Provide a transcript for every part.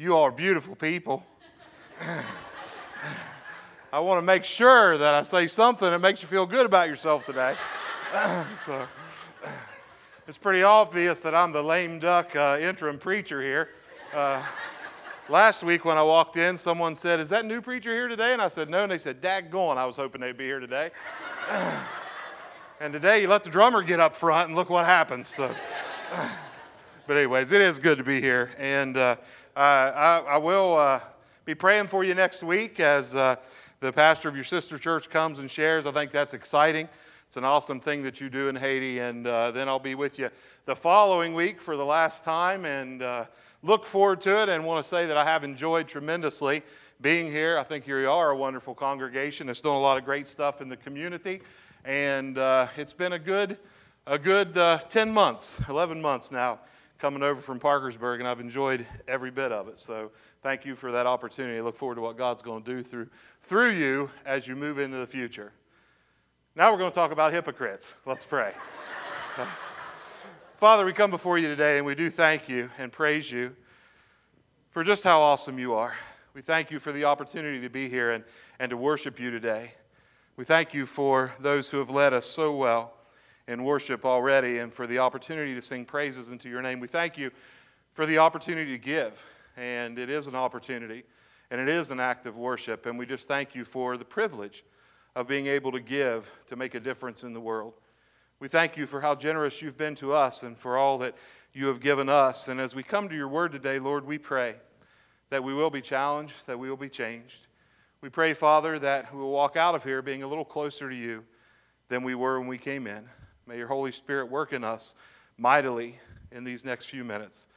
You are beautiful people. I want to make sure that I say something that makes you feel good about yourself today. so it's pretty obvious that I'm the lame duck uh, interim preacher here. Uh, last week when I walked in, someone said, Is that new preacher here today? And I said, No. And they said, Dag going. I was hoping they'd be here today. and today you let the drummer get up front and look what happens. So. but, anyways, it is good to be here. And uh, I, I, will uh, be praying for you next week as uh, the pastor of your sister church comes and shares. I think that's exciting. It's an awesome thing that you do in Haiti. And uh, then I'll be with you the following week for the last time and uh, look forward to it and want to say that I have enjoyed tremendously being here. I think you are a wonderful congregation. It's doing a lot of great stuff in the community. And uh, it's been a good, a good 10 months, 11 months now coming over from Parkersburg, and I've enjoyed every bit of it. So thank you for that opportunity. I look forward to what God's going to do through, through you as you move into the future. Now we're going to talk about hypocrites. Let's pray. Father, we come before you today and we do thank you and praise you for just how awesome you are. We thank you for the opportunity to be here and, and to worship you today. We thank you for those who have led us so well in worship already and for the opportunity to sing praises into your name. We thank you for the opportunity to give, and it is an opportunity, and it is an act of worship, and we just thank you for the privilege of being able to give to make a difference in the world. We thank you for how generous you've been to us and for all that you have given us. And as we come to your word today, Lord, we pray that we will be challenged, that we will be changed. We pray, Father, that we will walk out of here being a little closer to you than we were when we came in. May your Holy Spirit work in us mightily in these next few minutes.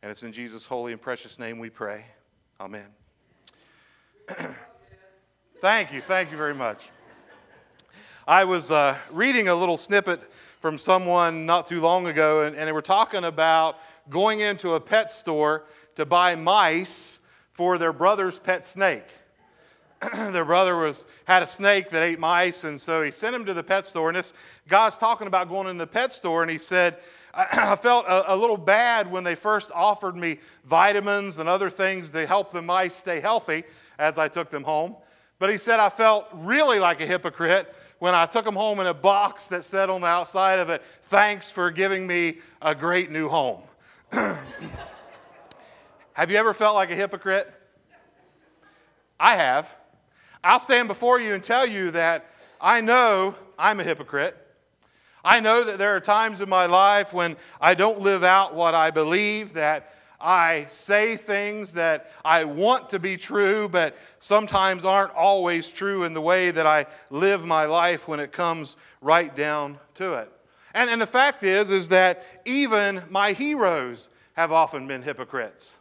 And it's in Jesus' holy and precious name we pray. Amen. thank you. Thank you very much. I was uh, reading a little snippet from someone not too long ago, and, and they were talking about going into a pet store to buy mice for their brother's pet snake. their brother was had a snake that ate mice, and so he sent him to the pet store. And this guy's talking about going in the pet store, and he said, I, felt a, a, little bad when they first offered me vitamins and other things to help the mice stay healthy as I took them home. But he said, I felt really like a hypocrite when I took them home in a box that said on the outside of it, Thanks for giving me a great new home. have you ever felt like a hypocrite? I have. I'll stand before you and tell you that I know I'm a hypocrite. I know that there are times in my life when I don't live out what I believe, that I say things that I want to be true, but sometimes aren't always true in the way that I live my life when it comes right down to it. And, and the fact is, is that even my heroes have often been hypocrites.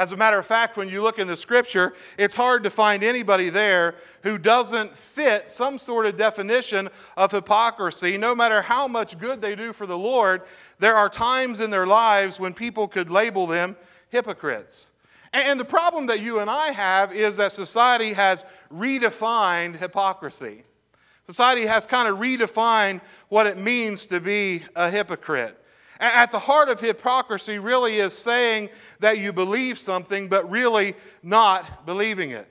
As a matter of fact, when you look in the scripture, it's hard to find anybody there who doesn't fit some sort of definition of hypocrisy. No matter how much good they do for the Lord, there are times in their lives when people could label them hypocrites. And the problem that you and I have is that society has redefined hypocrisy. Society has kind of redefined what it means to be a hypocrite. At the heart of hypocrisy really is saying that you believe something, but really not believing it.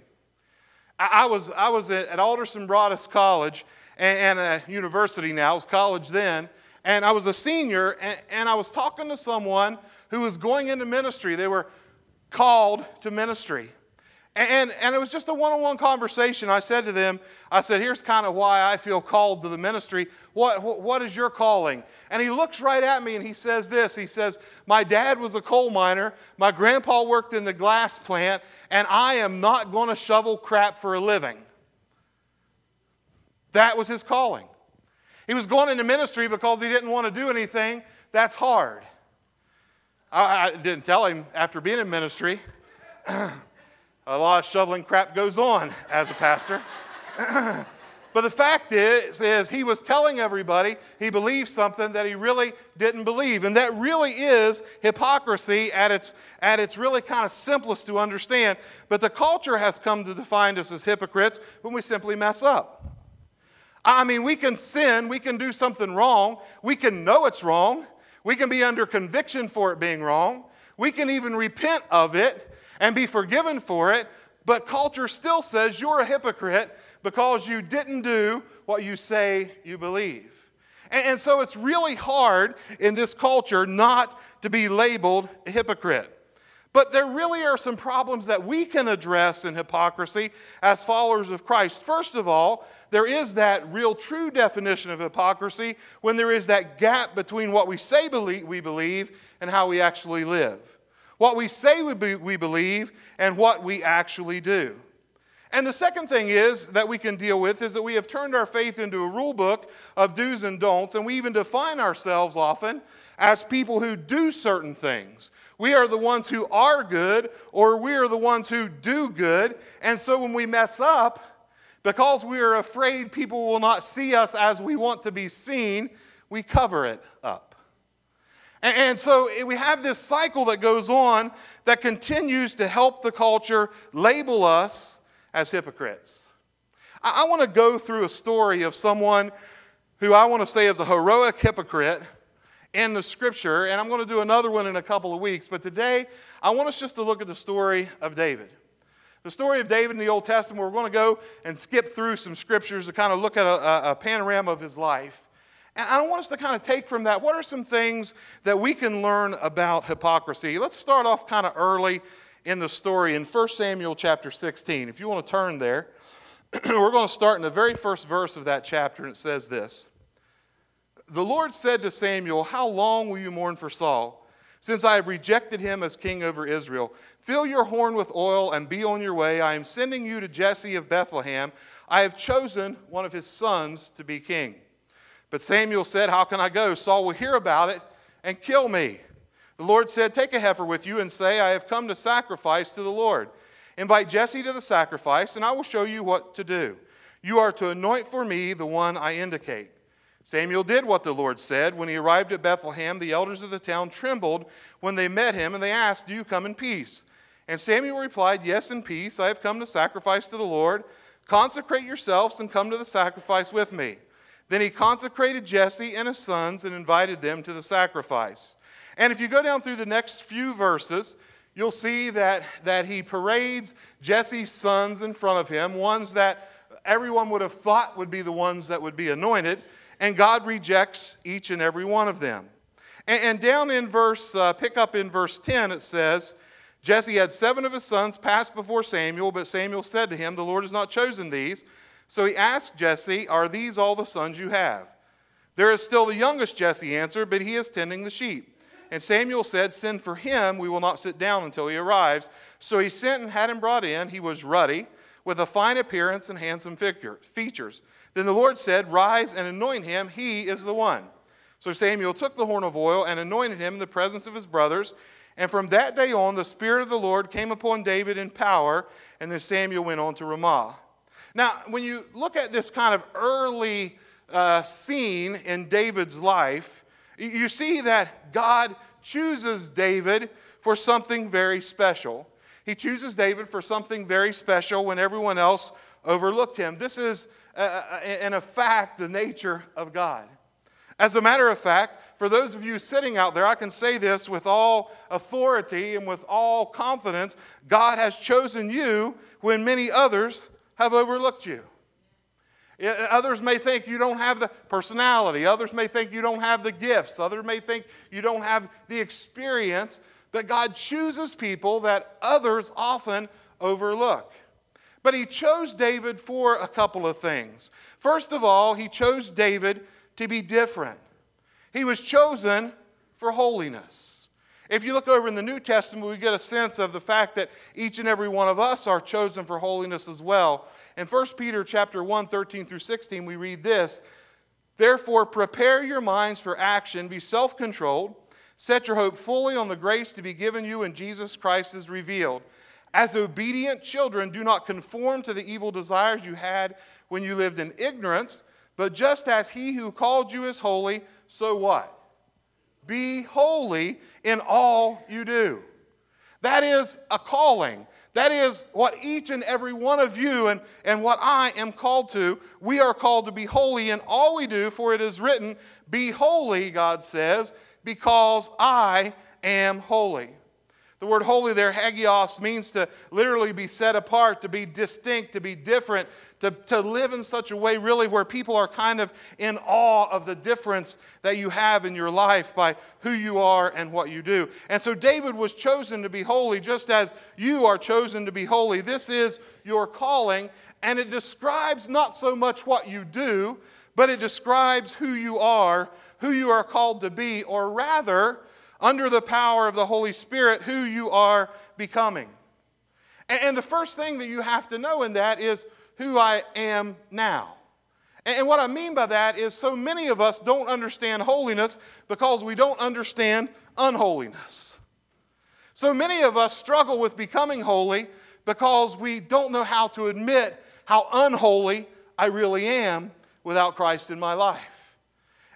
I was, I was at Alderson Broaddus College and, a university now, it was college then, and I was a senior, and, and I was talking to someone who was going into ministry. They were called to ministry. And, and it was just a one on one conversation. I said to them, I said, here's kind of why I feel called to the ministry. What, what, is your calling? And he looks right at me and he says this He says, My dad was a coal miner, my grandpa worked in the glass plant, and I am not going to shovel crap for a living. That was his calling. He was going into ministry because he didn't want to do anything that's hard. I, I didn't tell him after being in ministry. a lot of shoveling crap goes on as a pastor. but the fact is, is he was telling everybody he believed something that he really didn't believe. And that really is hypocrisy at its, at its really kind of simplest to understand. But the culture has come to define us as hypocrites when we simply mess up. I mean, we can sin, we can do something wrong, we can know it's wrong, we can be under conviction for it being wrong, we can even repent of it, and be forgiven for it, but culture still says you're a hypocrite because you didn't do what you say you believe. And, so it's really hard in this culture not to be labeled a hypocrite. But there really are some problems that we can address in hypocrisy as followers of Christ. First of all, there is that real true definition of hypocrisy when there is that gap between what we say we believe and how we actually live. What we say we we believe and what we actually do. And the second thing is that we can deal with is that we have turned our faith into a rule book of do's and don'ts, and we even define ourselves often as people who do certain things. We are the ones who are good, or we are the ones who do good. And so when we mess up, because we are afraid people will not see us as we want to be seen, we cover it up. And, so we have this cycle that goes on that continues to help the culture label us as hypocrites. I want to go through a story of someone who I want to say is a heroic hypocrite in the scripture, and I'm going to do another one in a couple of weeks. But today, I want us just to look at the story of David. The story of David in the Old Testament, we're going to go and skip through some scriptures to kind of look at a, a panorama of his life. And I want us to kind of take from that what are some things that we can learn about hypocrisy. Let's start off kind of early in the story in 1 Samuel chapter 16. If you want to turn there, we're going to start in the very first verse of that chapter, and it says this the Lord said to Samuel, How long will you mourn for Saul? Since I have rejected him as king over Israel, fill your horn with oil and be on your way. I am sending you to Jesse of Bethlehem. I have chosen one of his sons to be king. But Samuel said, How can I go? Saul will hear about it and kill me. The Lord said, Take a heifer with you and say, I have come to sacrifice to the Lord. Invite Jesse to the sacrifice, and I will show you what to do. You are to anoint for me the one I indicate. Samuel did what the Lord said. When he arrived at Bethlehem, the elders of the town trembled when they met him, and they asked, Do you come in peace? And Samuel replied, Yes, in peace. I have come to sacrifice to the Lord. Consecrate yourselves and come to the sacrifice with me. Then he consecrated Jesse and his sons and invited them to the sacrifice. And if you go down through the next few verses, you'll see that, that he parades Jesse's sons in front of him, ones that everyone would have thought would be the ones that would be anointed and God rejects each and every one of them. And, and down in verse, uh, pick up in verse 10, it says, Jesse had seven of his sons pass before Samuel, but Samuel said to him, The Lord has not chosen these. So he asked Jesse, Are these all the sons you have? There is still the youngest, Jesse answered, but he is tending the sheep. And Samuel said, Send for him, we will not sit down until he arrives. So he sent and had him brought in. He was ruddy, with a fine appearance and handsome figure, features. Then the Lord said, Rise and anoint him, he is the one. So Samuel took the horn of oil and anointed him in the presence of his brothers. And from that day on, the Spirit of the Lord came upon David in power, and then Samuel went on to Ramah. Now, when you look at this kind of early uh, scene in David's life, you see that God chooses David for something very special. He chooses David for something very special when everyone else overlooked him. This is uh, uh, in a fact, the nature of God. As a matter of fact, for those of you sitting out there, I can say this with all authority and with all confidence God has chosen you when many others have overlooked you. Uh, others may think you don't have the personality. Others may think you don't have the gifts. Others may think you don't have the experience. But God chooses people that others often overlook. But he chose David for a couple of things. First of all, he chose David to be different. He was chosen for holiness. If you look over in the New Testament, we get a sense of the fact that each and every one of us are chosen for holiness as well. In 1 Peter chapter 1, 13 through 16, we read this Therefore, prepare your minds for action, be self controlled, set your hope fully on the grace to be given you when Jesus Christ is revealed. As obedient children, do not conform to the evil desires you had when you lived in ignorance, but just as he who called you is holy, so what? Be holy in all you do. That is a calling. That is what each and every one of you and, and what I am called to. We are called to be holy in all we do, for it is written, Be holy, God says, because I am holy. The word holy there, hagios, means to literally be set apart, to be distinct, to be different, to, to live in such a way, really, where people are kind of in awe of the difference that you have in your life by who you are and what you do. And so David was chosen to be holy, just as you are chosen to be holy. This is your calling, and it describes not so much what you do, but it describes who you are, who you are called to be, or rather, under the power of the Holy Spirit, who you are becoming. And the first thing that you have to know in that is who I am now. And what I mean by that is so many of us don't understand holiness because we don't understand unholiness. So many of us struggle with becoming holy because we don't know how to admit how unholy I really am without Christ in my life.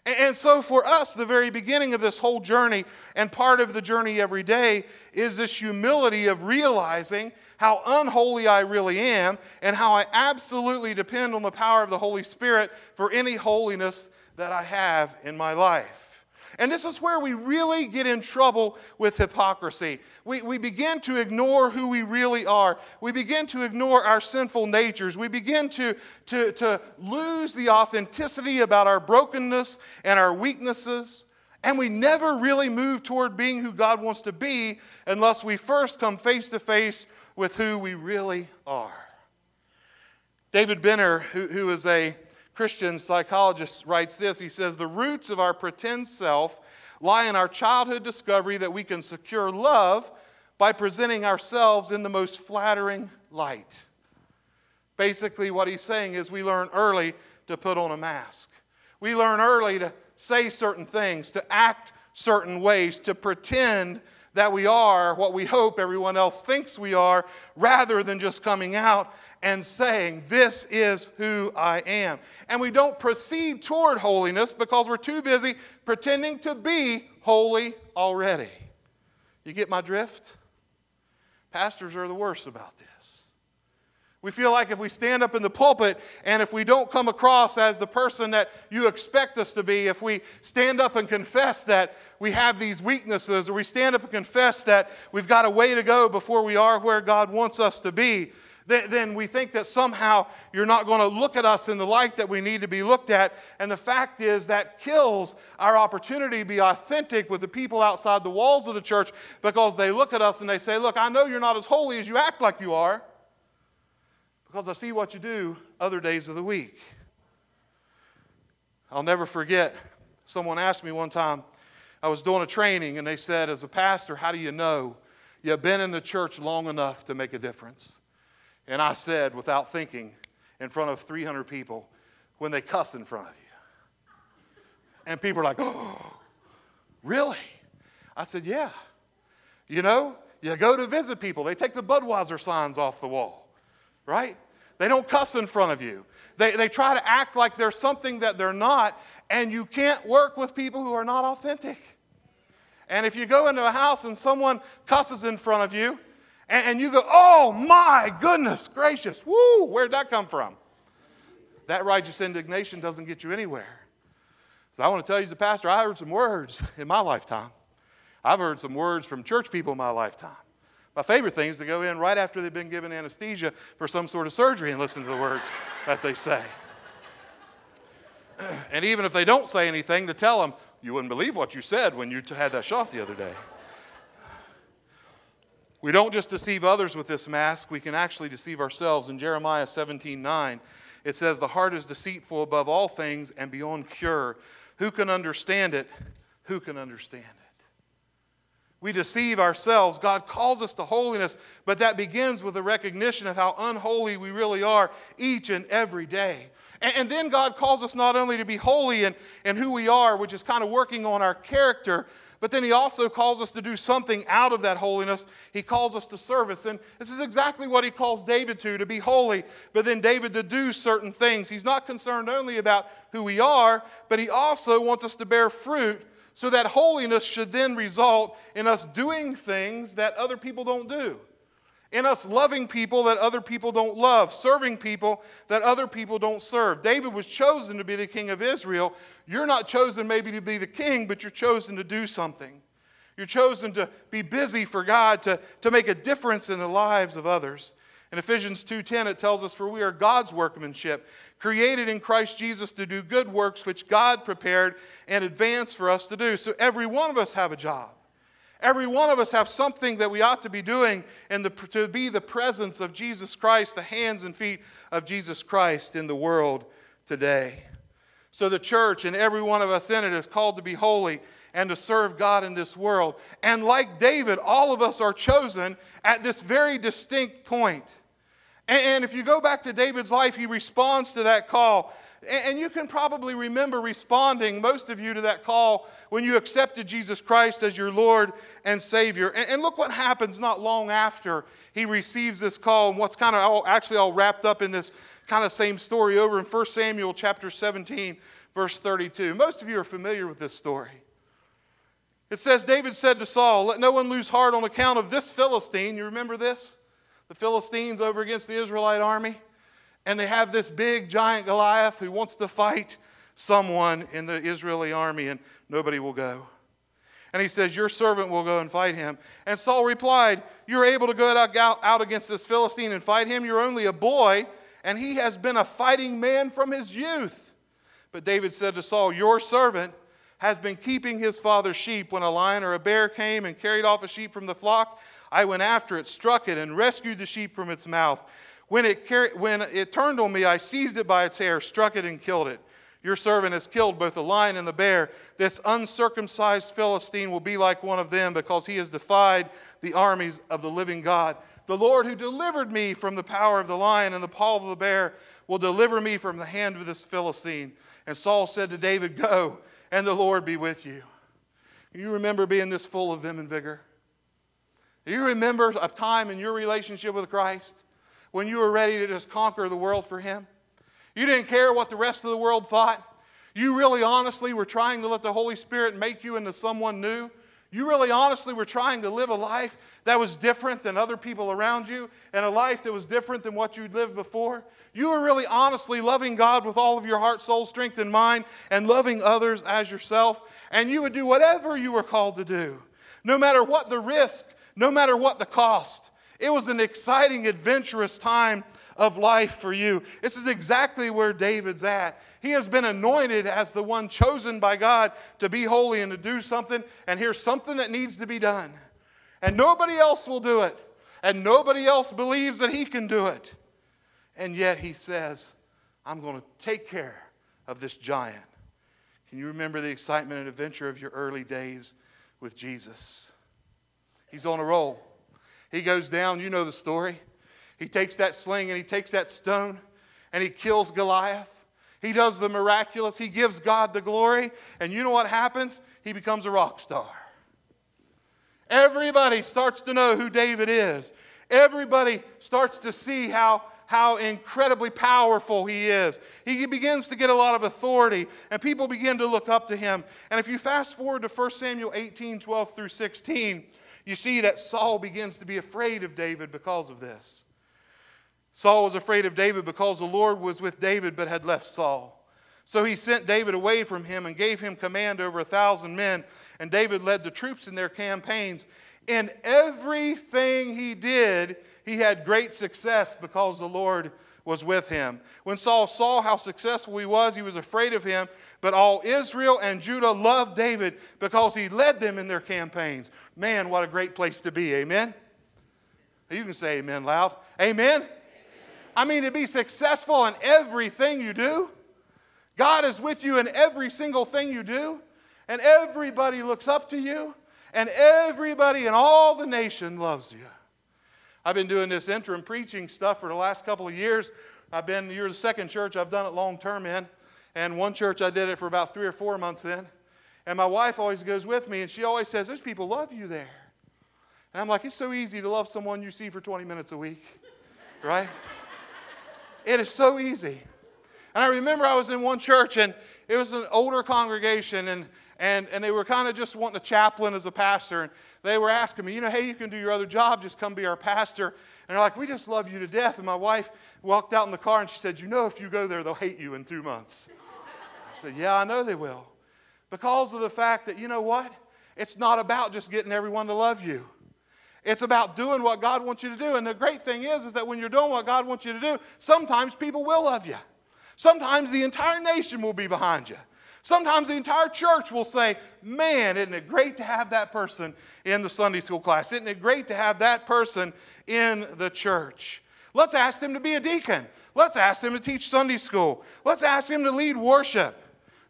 And so, for us, the very beginning of this whole journey and part of the journey every day is this humility of realizing how unholy I really am and how I absolutely depend on the power of the Holy Spirit for any holiness that I have in my life. And this is where we really get in trouble with hypocrisy. We, we begin to ignore who we really are. We begin to ignore our sinful natures. We begin to, to, to lose the authenticity about our brokenness and our weaknesses. And we never really move toward being who God wants to be unless we first come face to face with who we really are. David Benner, who, who is a Christian psychologist writes this he says, The roots of our pretend self lie in our childhood discovery that we can secure love by presenting ourselves in the most flattering light. Basically, what he's saying is we learn early to put on a mask. We learn early to say certain things, to act certain ways, to pretend that we are what we hope everyone else thinks we are, rather than just coming out and saying, This is who I am. And we don't proceed toward holiness because we're too busy pretending to be holy already. You get my drift? Pastors are the worst about this. We feel like if we stand up in the pulpit and if we don't come across as the person that you expect us to be, if we stand up and confess that we have these weaknesses, or we stand up and confess that we've got a way to go before we are where God wants us to be, then we think that somehow you're not going to look at us in the light that we need to be looked at. And the fact is that kills our opportunity to be authentic with the people outside the walls of the church because they look at us and they say, Look, I know you're not as holy as you act like you are because I see what you do other days of the week. I'll never forget, someone asked me one time, I was doing a training, and they said, As a pastor, how do you know you've been in the church long enough to make a difference? And I said, without thinking, in front of 300 people, when they cuss in front of you. And people are like, Oh, really? I said, Yeah. You know, you go to visit people, they take the Budweiser signs off the wall, right? They don't cuss in front of you. They, they try to act like they're something that they're not, and you can't work with people who are not authentic. And if you go into a house and someone cusses in front of you, and, and you go, oh my goodness gracious, woo, where'd that come from? That righteous indignation doesn't get you anywhere. So I want to tell you as a pastor, I heard some words in my lifetime. I've heard some words from church people in my lifetime. My favorite thing is to go in right after they've been given anesthesia for some sort of surgery and listen to the words that they say. And even if they don't say anything, to tell them, you wouldn't believe what you said when you had that shot the other day. We don't just deceive others with this mask, we can actually deceive ourselves. In Jeremiah 17 9, it says, The heart is deceitful above all things and beyond cure. Who can understand it? Who can understand it? We deceive ourselves. God calls us to holiness, but that begins with a recognition of how unholy we really are each and every day. And, then God calls us not only to be holy in, in who we are, which is kind of working on our character, but then He also calls us to do something out of that holiness. He calls us to service. And this is exactly what He calls David to, to be holy, but then David to do certain things. He's not concerned only about who we are, but He also wants us to bear fruit so that holiness should then result in us doing things that other people don't do, in us loving people that other people don't love, serving people that other people don't serve. David was chosen to be the king of Israel. You're not chosen maybe to be the king, but you're chosen to do something. You're chosen to be busy for God, to, to make a difference in the lives of others. In Ephesians 2:10 it tells us for we are God's workmanship, created in Christ Jesus to do good works which God prepared in advance for us to do. So every one of us have a job. Every one of us have something that we ought to be doing and to be the presence of Jesus Christ, the hands and feet of Jesus Christ in the world today. So the church and every one of us in it is called to be holy and to serve God in this world. And like David, all of us are chosen at this very distinct point. And if you go back to David's life, he responds to that call. And you can probably remember responding, most of you, to that call when you accepted Jesus Christ as your Lord and Savior. And look what happens not long after he receives this call, and what's kind of all, actually all wrapped up in this kind of same story over in 1 Samuel chapter 17, verse 32. Most of you are familiar with this story. It says, David said to Saul, Let no one lose heart on account of this Philistine. You remember this? The Philistines over against the Israelite army. And they have this big giant Goliath who wants to fight someone in the Israeli army, and nobody will go. And he says, Your servant will go and fight him. And Saul replied, You're able to go out against this Philistine and fight him. You're only a boy, and he has been a fighting man from his youth. But David said to Saul, Your servant has been keeping his father's sheep. When a lion or a bear came and carried off a sheep from the flock, I went after it, struck it, and rescued the sheep from its mouth. When it, carried, when it turned on me, I seized it by its hair, struck it, and killed it. Your servant has killed both the lion and the bear. This uncircumcised Philistine will be like one of them because he has defied the armies of the living God. The Lord who delivered me from the power of the lion and the paw of the bear will deliver me from the hand of this Philistine. And Saul said to David, Go and the Lord be with you. You remember being this full of vim and vigor? Do you remember a time in your relationship with Christ when you were ready to just conquer the world for Him? You didn't care what the rest of the world thought. You really honestly were trying to let the Holy Spirit make you into someone new you really honestly were trying to live a life that was different than other people around you and a life that was different than what you'd lived before. You were really honestly loving God with all of your heart, soul, strength, and mind and loving others as yourself. And you would do whatever you were called to do, no matter what the risk, no matter what the cost. It was an exciting, adventurous time of life for you. This is exactly where David's at. He has been anointed as the one chosen by God to be holy and to do something, and here's something that needs to be done. And nobody else will do it, and nobody else believes that he can do it. And yet he says, I'm going to take care of this giant. Can you remember the excitement and adventure of your early days with Jesus? He's on a roll. He goes down, you know the story. He takes that sling and he takes that stone and he kills Goliath. He does the miraculous. He gives God the glory. And you know what happens? He becomes a rock star. Everybody starts to know who David is. Everybody starts to see how, how incredibly powerful he is. He begins to get a lot of authority, and people begin to look up to him. And if you fast forward to 1 Samuel 18 12 through 16, you see that Saul begins to be afraid of David because of this. Saul was afraid of David because the Lord was with David but had left Saul. So he sent David away from him and gave him command over a thousand men. And David led the troops in their campaigns. In everything he did, he had great success because the Lord was with him. When Saul saw how successful he was, he was afraid of him. But all Israel and Judah loved David because he led them in their campaigns. Man, what a great place to be. Amen? You can say amen loud. Amen? I mean, to be successful in everything you do. God is with you in every single thing you do, and everybody looks up to you, and everybody in all the nation loves you. I've been doing this interim preaching stuff for the last couple of years. I've been, you're the second church I've done it long term in, and one church I did it for about three or four months in. And my wife always goes with me, and she always says, Those people love you there. And I'm like, It's so easy to love someone you see for 20 minutes a week, right? It is so easy. And I remember I was in one church and it was an older congregation and, and, and they were kind of just wanting a chaplain as a pastor. And they were asking me, you know, hey, you can do your other job, just come be our pastor. And they're like, we just love you to death. And my wife walked out in the car and she said, you know, if you go there, they'll hate you in two months. I said, yeah, I know they will. Because of the fact that, you know what? it's not about just getting everyone to love you. It's about doing what God wants you to do. And the great thing is, is that when you're doing what God wants you to do, sometimes people will love you. Sometimes the entire nation will be behind you. Sometimes the entire church will say, Man, isn't it great to have that person in the Sunday school class? Isn't it great to have that person in the church? Let's ask them to be a deacon. Let's ask them to teach Sunday school. Let's ask them to lead worship.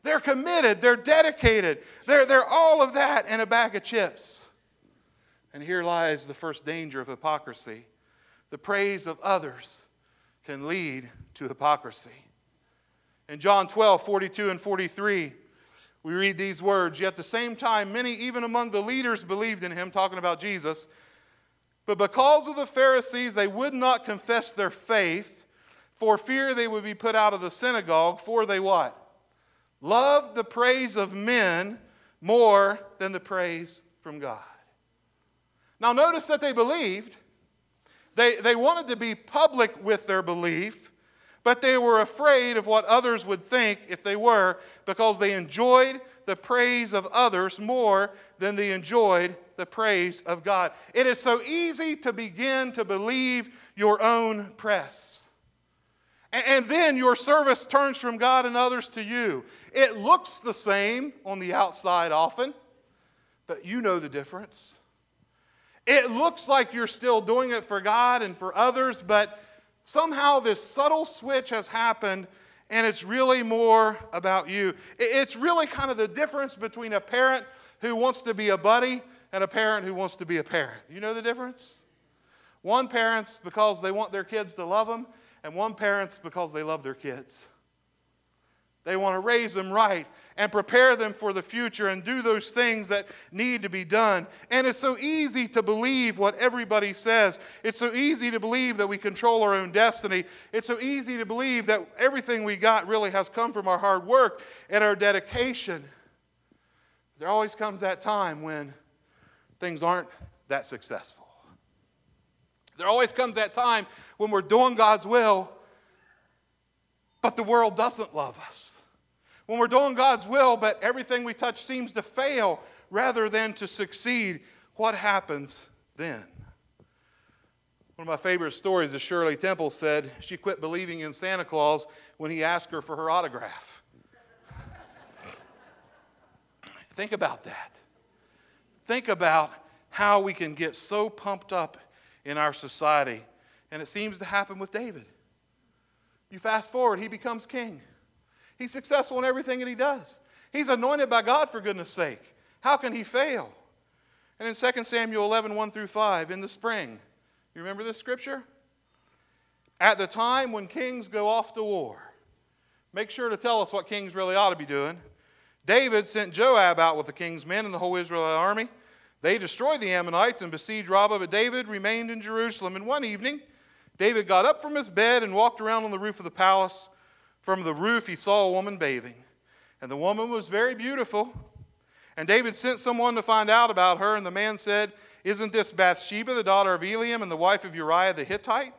They're committed, they're dedicated, they're, they're all of that in a bag of chips. And here lies the first danger of hypocrisy. The praise of others can lead to hypocrisy. In John 12, 42 and 43, we read these words Yet at the same time, many, even among the leaders, believed in him, talking about Jesus. But because of the Pharisees, they would not confess their faith for fear they would be put out of the synagogue, for they what? Loved the praise of men more than the praise from God. Now, notice that they believed. They, they wanted to be public with their belief, but they were afraid of what others would think if they were because they enjoyed the praise of others more than they enjoyed the praise of God. It is so easy to begin to believe your own press. And then your service turns from God and others to you. It looks the same on the outside often, but you know the difference. It looks like you're still doing it for God and for others, but somehow this subtle switch has happened and it's really more about you. It's really kind of the difference between a parent who wants to be a buddy and a parent who wants to be a parent. You know the difference? One parent's because they want their kids to love them, and one parent's because they love their kids. They want to raise them right and prepare them for the future and do those things that need to be done. And it's so easy to believe what everybody says. It's so easy to believe that we control our own destiny. It's so easy to believe that everything we got really has come from our hard work and our dedication. There always comes that time when things aren't that successful. There always comes that time when we're doing God's will, but the world doesn't love us. When we're doing God's will, but everything we touch seems to fail rather than to succeed, what happens then? One of my favorite stories is Shirley Temple said she quit believing in Santa Claus when he asked her for her autograph. Think about that. Think about how we can get so pumped up in our society. And it seems to happen with David. You fast forward, he becomes king. He's successful in everything that he does. He's anointed by God, for goodness sake. How can he fail? And in 2 Samuel 11, 1 through 5, in the spring, you remember this scripture? At the time when kings go off to war, make sure to tell us what kings really ought to be doing. David sent Joab out with the king's men and the whole Israelite army. They destroyed the Ammonites and besieged Rabbah, but David remained in Jerusalem. And one evening, David got up from his bed and walked around on the roof of the palace. From the roof, he saw a woman bathing, and the woman was very beautiful. And David sent someone to find out about her, and the man said, Isn't this Bathsheba, the daughter of Eliam, and the wife of Uriah the Hittite?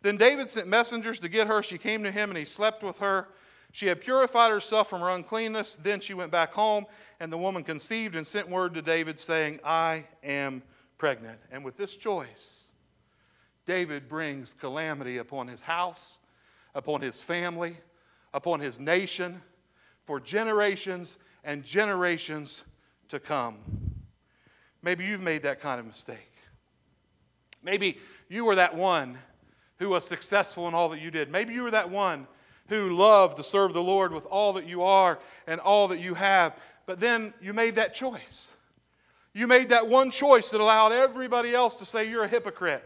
Then David sent messengers to get her. She came to him, and he slept with her. She had purified herself from her uncleanness. Then she went back home, and the woman conceived and sent word to David, saying, I am pregnant. And with this choice, David brings calamity upon his house, upon his family, upon his nation for generations and generations to come. Maybe you've made that kind of mistake. Maybe you were that one who was successful in all that you did. Maybe you were that one who loved to serve the Lord with all that you are and all that you have. But then you made that choice. You made that one choice that allowed everybody else to say you're a hypocrite.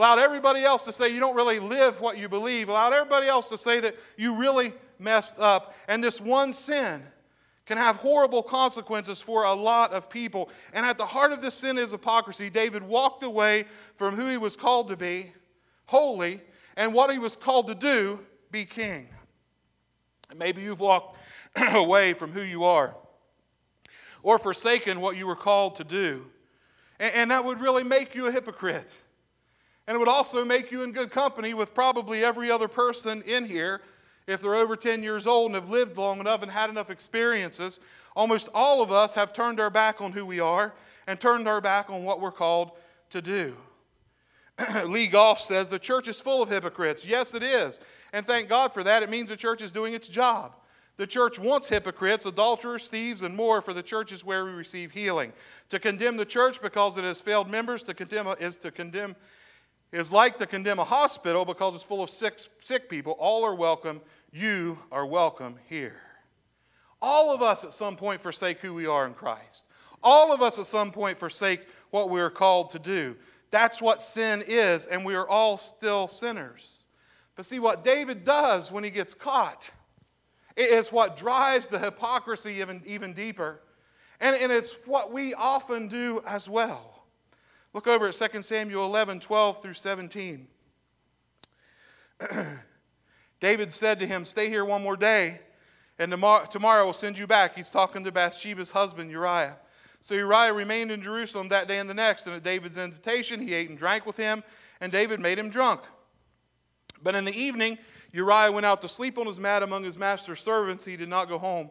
Allowed everybody else to say you don't really live what you believe. Allowed everybody else to say that you really messed up. And this one sin can have horrible consequences for a lot of people. And at the heart of this sin is hypocrisy. David walked away from who he was called to be, holy, and what he was called to do, be king. And maybe you've walked away from who you are or forsaken what you were called to do. And, and that would really make you a hypocrite. And it would also make you in good company with probably every other person in here if they're over 10 years old and have lived long enough and had enough experiences, almost all of us have turned our back on who we are and turned our back on what we're called to do. Lee Goff says the church is full of hypocrites. Yes, it is. And thank God for that. It means the church is doing its job. The church wants hypocrites, adulterers, thieves, and more, for the church is where we receive healing. To condemn the church because it has failed members to condemn is to condemn is like to condemn a hospital because it's full of sick, sick people. All are welcome. You are welcome here. All of us at some point forsake who we are in Christ. All of us at some point forsake what we are called to do. That's what sin is, and we are all still sinners. But see, what David does when he gets caught is what drives the hypocrisy even, even deeper. And, and it's what we often do as well. Look over at 2 Samuel 11 12 through 17. David said to him, Stay here one more day, and tomorrow, tomorrow I will send you back. He's talking to Bathsheba's husband, Uriah. So Uriah remained in Jerusalem that day and the next, and at David's invitation, he ate and drank with him, and David made him drunk. But in the evening, Uriah went out to sleep on his mat among his master's servants. He did not go home.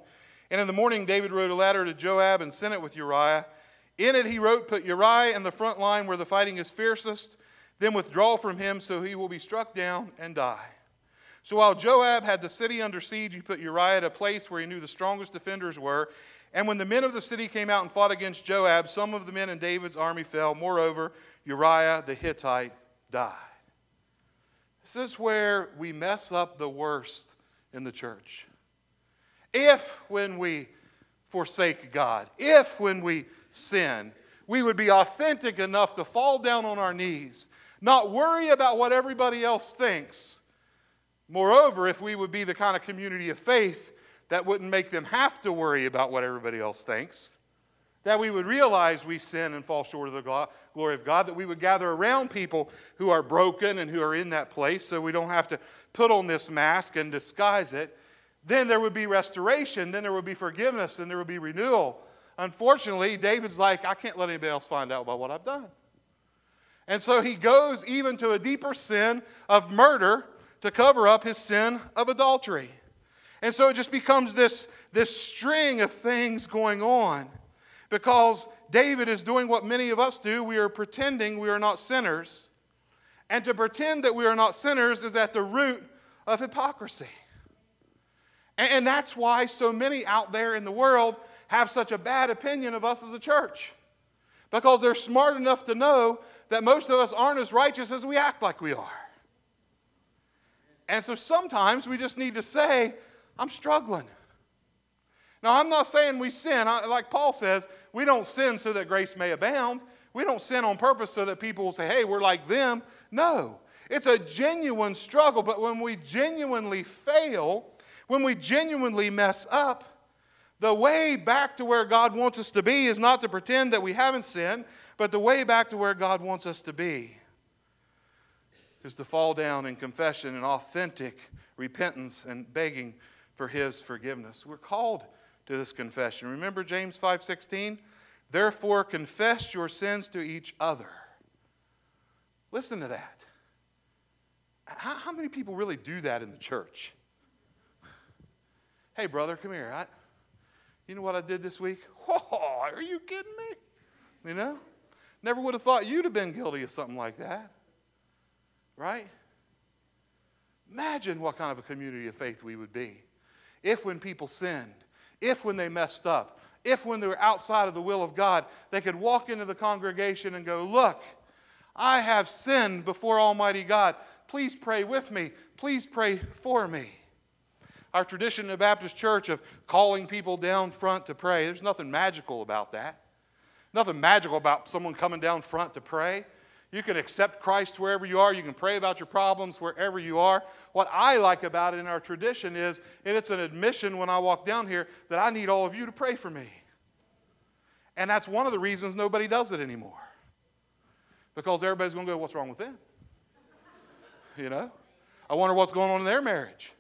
And in the morning, David wrote a letter to Joab and sent it with Uriah. In it, he wrote, Put Uriah in the front line where the fighting is fiercest, then withdraw from him so he will be struck down and die. So while Joab had the city under siege, he put Uriah at a place where he knew the strongest defenders were and when the men of the city came out and fought against Joab, some of the men in David's army fell. Moreover, Uriah the Hittite died. This is where we mess up the worst in the church. If, when we forsake God, if, when we sin, we would be authentic enough to fall down on our knees, not worry about what everybody else thinks. Moreover, if we would be the kind of community of faith that wouldn't make them have to worry about what everybody else thinks. That we would realize we sin and fall short of the glory of God. That we would gather around people who are broken and who are in that place so we don't have to put on this mask and disguise it. Then there would be restoration. Then there would be forgiveness. Then there would be renewal. Unfortunately, David's like, I can't let anybody else find out about what I've done. And so he goes even to a deeper sin of murder to cover up his sin of adultery. And so it just becomes this, this string of things going on because David is doing what many of us do. We are pretending we are not sinners. And to pretend that we are not sinners is at the root of hypocrisy. And, and that's why so many out there in the world have such a bad opinion of us as a church. Because they're smart enough to know that most of us aren't as righteous as we act like we are. And so sometimes we just need to say, I'm struggling. Now, I'm not saying we sin. I, like Paul says, we don't sin so that grace may abound. We don't sin on purpose so that people will say, hey, we're like them. No. It's a genuine struggle, but when we genuinely fail, when we genuinely mess up, the way back to where God wants us to be is not to pretend that we haven't sinned, but the way back to where God wants us to be is to fall down in confession and authentic repentance and begging for his forgiveness. We're called to this confession. Remember James 5:16? Therefore confess your sins to each other. Listen to that. How, how many people really do that in the church? Hey, brother, come here. I, you know what I did this week? Are you kidding me? You know? Never would have thought you'd have been guilty of something like that. Right? Imagine what kind of a community of faith we would be if when people sinned, if when they messed up, if when they were outside of the will of God, they could walk into the congregation and go, Look, I have sinned before Almighty God. Please pray with me. Please pray for me. Our tradition in the Baptist church of calling people down front to pray, there's nothing magical about that. Nothing magical about someone coming down front to pray. You can accept Christ wherever you are. You can pray about your problems wherever you are. What I like about it in our tradition is, and it's an admission when I walk down here, that I need all of you to pray for me. And that's one of the reasons nobody does it anymore. Because everybody's going to go, What's wrong with them? You know? I wonder what's going on in their marriage.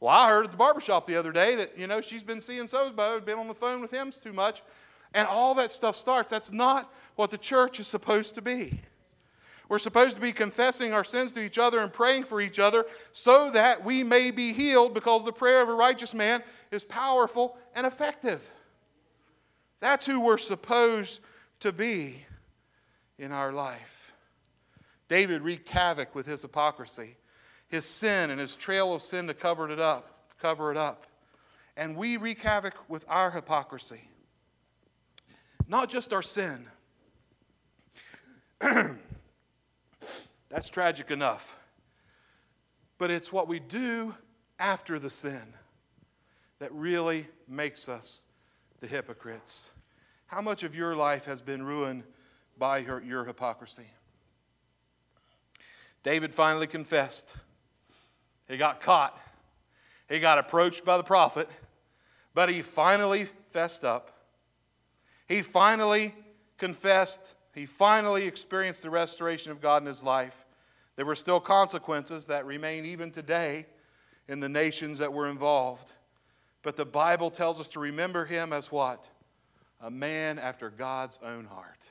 Well, I heard at the barbershop the other day that, you know, she's been seeing so been on the phone with him too much. And all that stuff starts. That's not what the church is supposed to be. We're supposed to be confessing our sins to each other and praying for each other so that we may be healed because the prayer of a righteous man is powerful and effective. That's who we're supposed to be in our life. David wreaked havoc with his hypocrisy, his sin and his trail of sin to cover it up, cover it up. And we wreak havoc with our hypocrisy. Not just our sin. That's tragic enough. But it's what we do after the sin that really makes us the hypocrites. How much of your life has been ruined by your, your hypocrisy? David finally confessed. He got caught. He got approached by the prophet, but he finally fessed up. He finally confessed. He finally experienced the restoration of God in his life. There were still consequences that remain even today in the nations that were involved. But the Bible tells us to remember him as what? A man after God's own heart.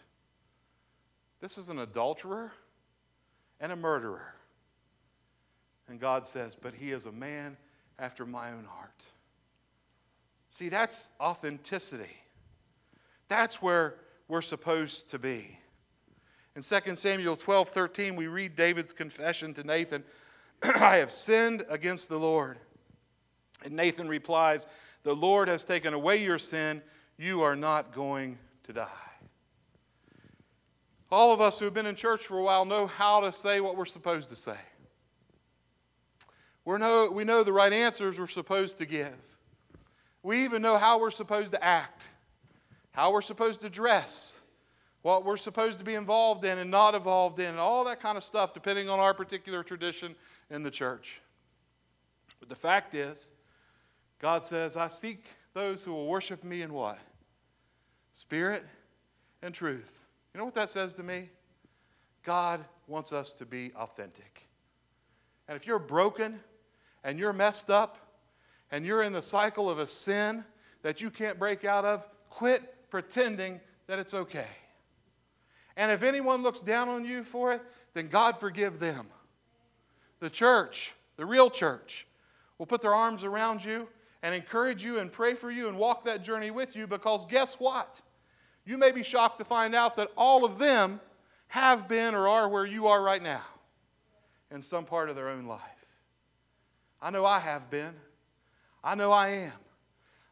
This is an adulterer and a murderer. And God says, But he is a man after my own heart. See, that's authenticity. That's where we're supposed to be. In 2 Samuel 12 13, we read David's confession to Nathan I have sinned against the Lord. And Nathan replies, The Lord has taken away your sin. You are not going to die. All of us who have been in church for a while know how to say what we're supposed to say. We know, we know the right answers we're supposed to give. We even know how we're supposed to act, how we're supposed to dress, what we're supposed to be involved in and not involved in, all that kind of stuff, depending on our particular tradition in the church. But the fact is, God says, I seek those who will worship me in what? Spirit and truth. You know what that says to me? God wants us to be authentic. And if you're broken and you're messed up and you're in the cycle of a sin that you can't break out of, quit pretending that it's okay. And if anyone looks down on you for it, then God forgive them. The church, the real church, will put their arms around you and encourage you and pray for you and walk that journey with you because guess what? You may be shocked to find out that all of them have been or are where you are right now in some part of their own life. I know I have been. I know I am.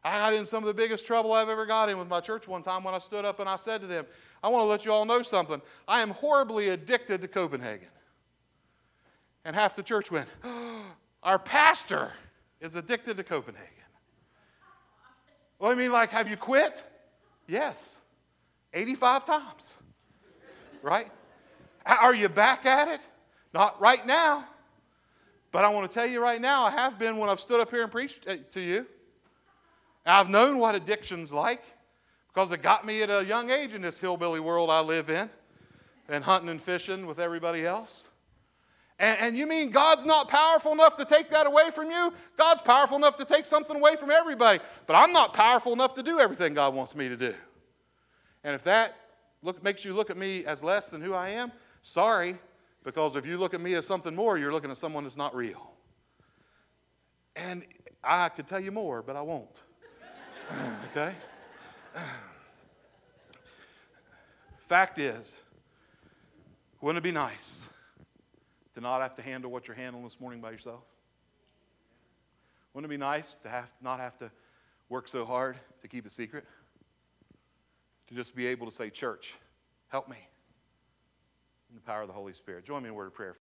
I got in some of the biggest trouble I've ever got in with my church one time when I stood up and I said to them, I want to let you all know something. I am horribly addicted to Copenhagen. And half the church went, oh, Our pastor is addicted to Copenhagen. Well, I mean, like, have you quit? Yes. 85 times. Right? Are you back at it? Not right now. But I want to tell you right now, I have been when I've stood up here and preached uh, to you. I've known what addiction's like because it got me at a young age in this hillbilly world I live in and hunting and fishing with everybody else. And, and, you mean God's not powerful enough to take that away from you? God's powerful enough to take something away from everybody. But I'm not powerful enough to do everything God wants me to do. And if that look, makes you look at me as less than who I am, sorry, because if you look at me as something more, you're looking at someone that's not real. And I could tell you more, but I won't. okay? Fact is, wouldn't it be nice to not have to handle what you're handling this morning by yourself? Wouldn't it be nice to have, not have to work so hard to keep it secret? To just be able to say, Church, help me. The power of the Holy Spirit. Join me in a word of prayer.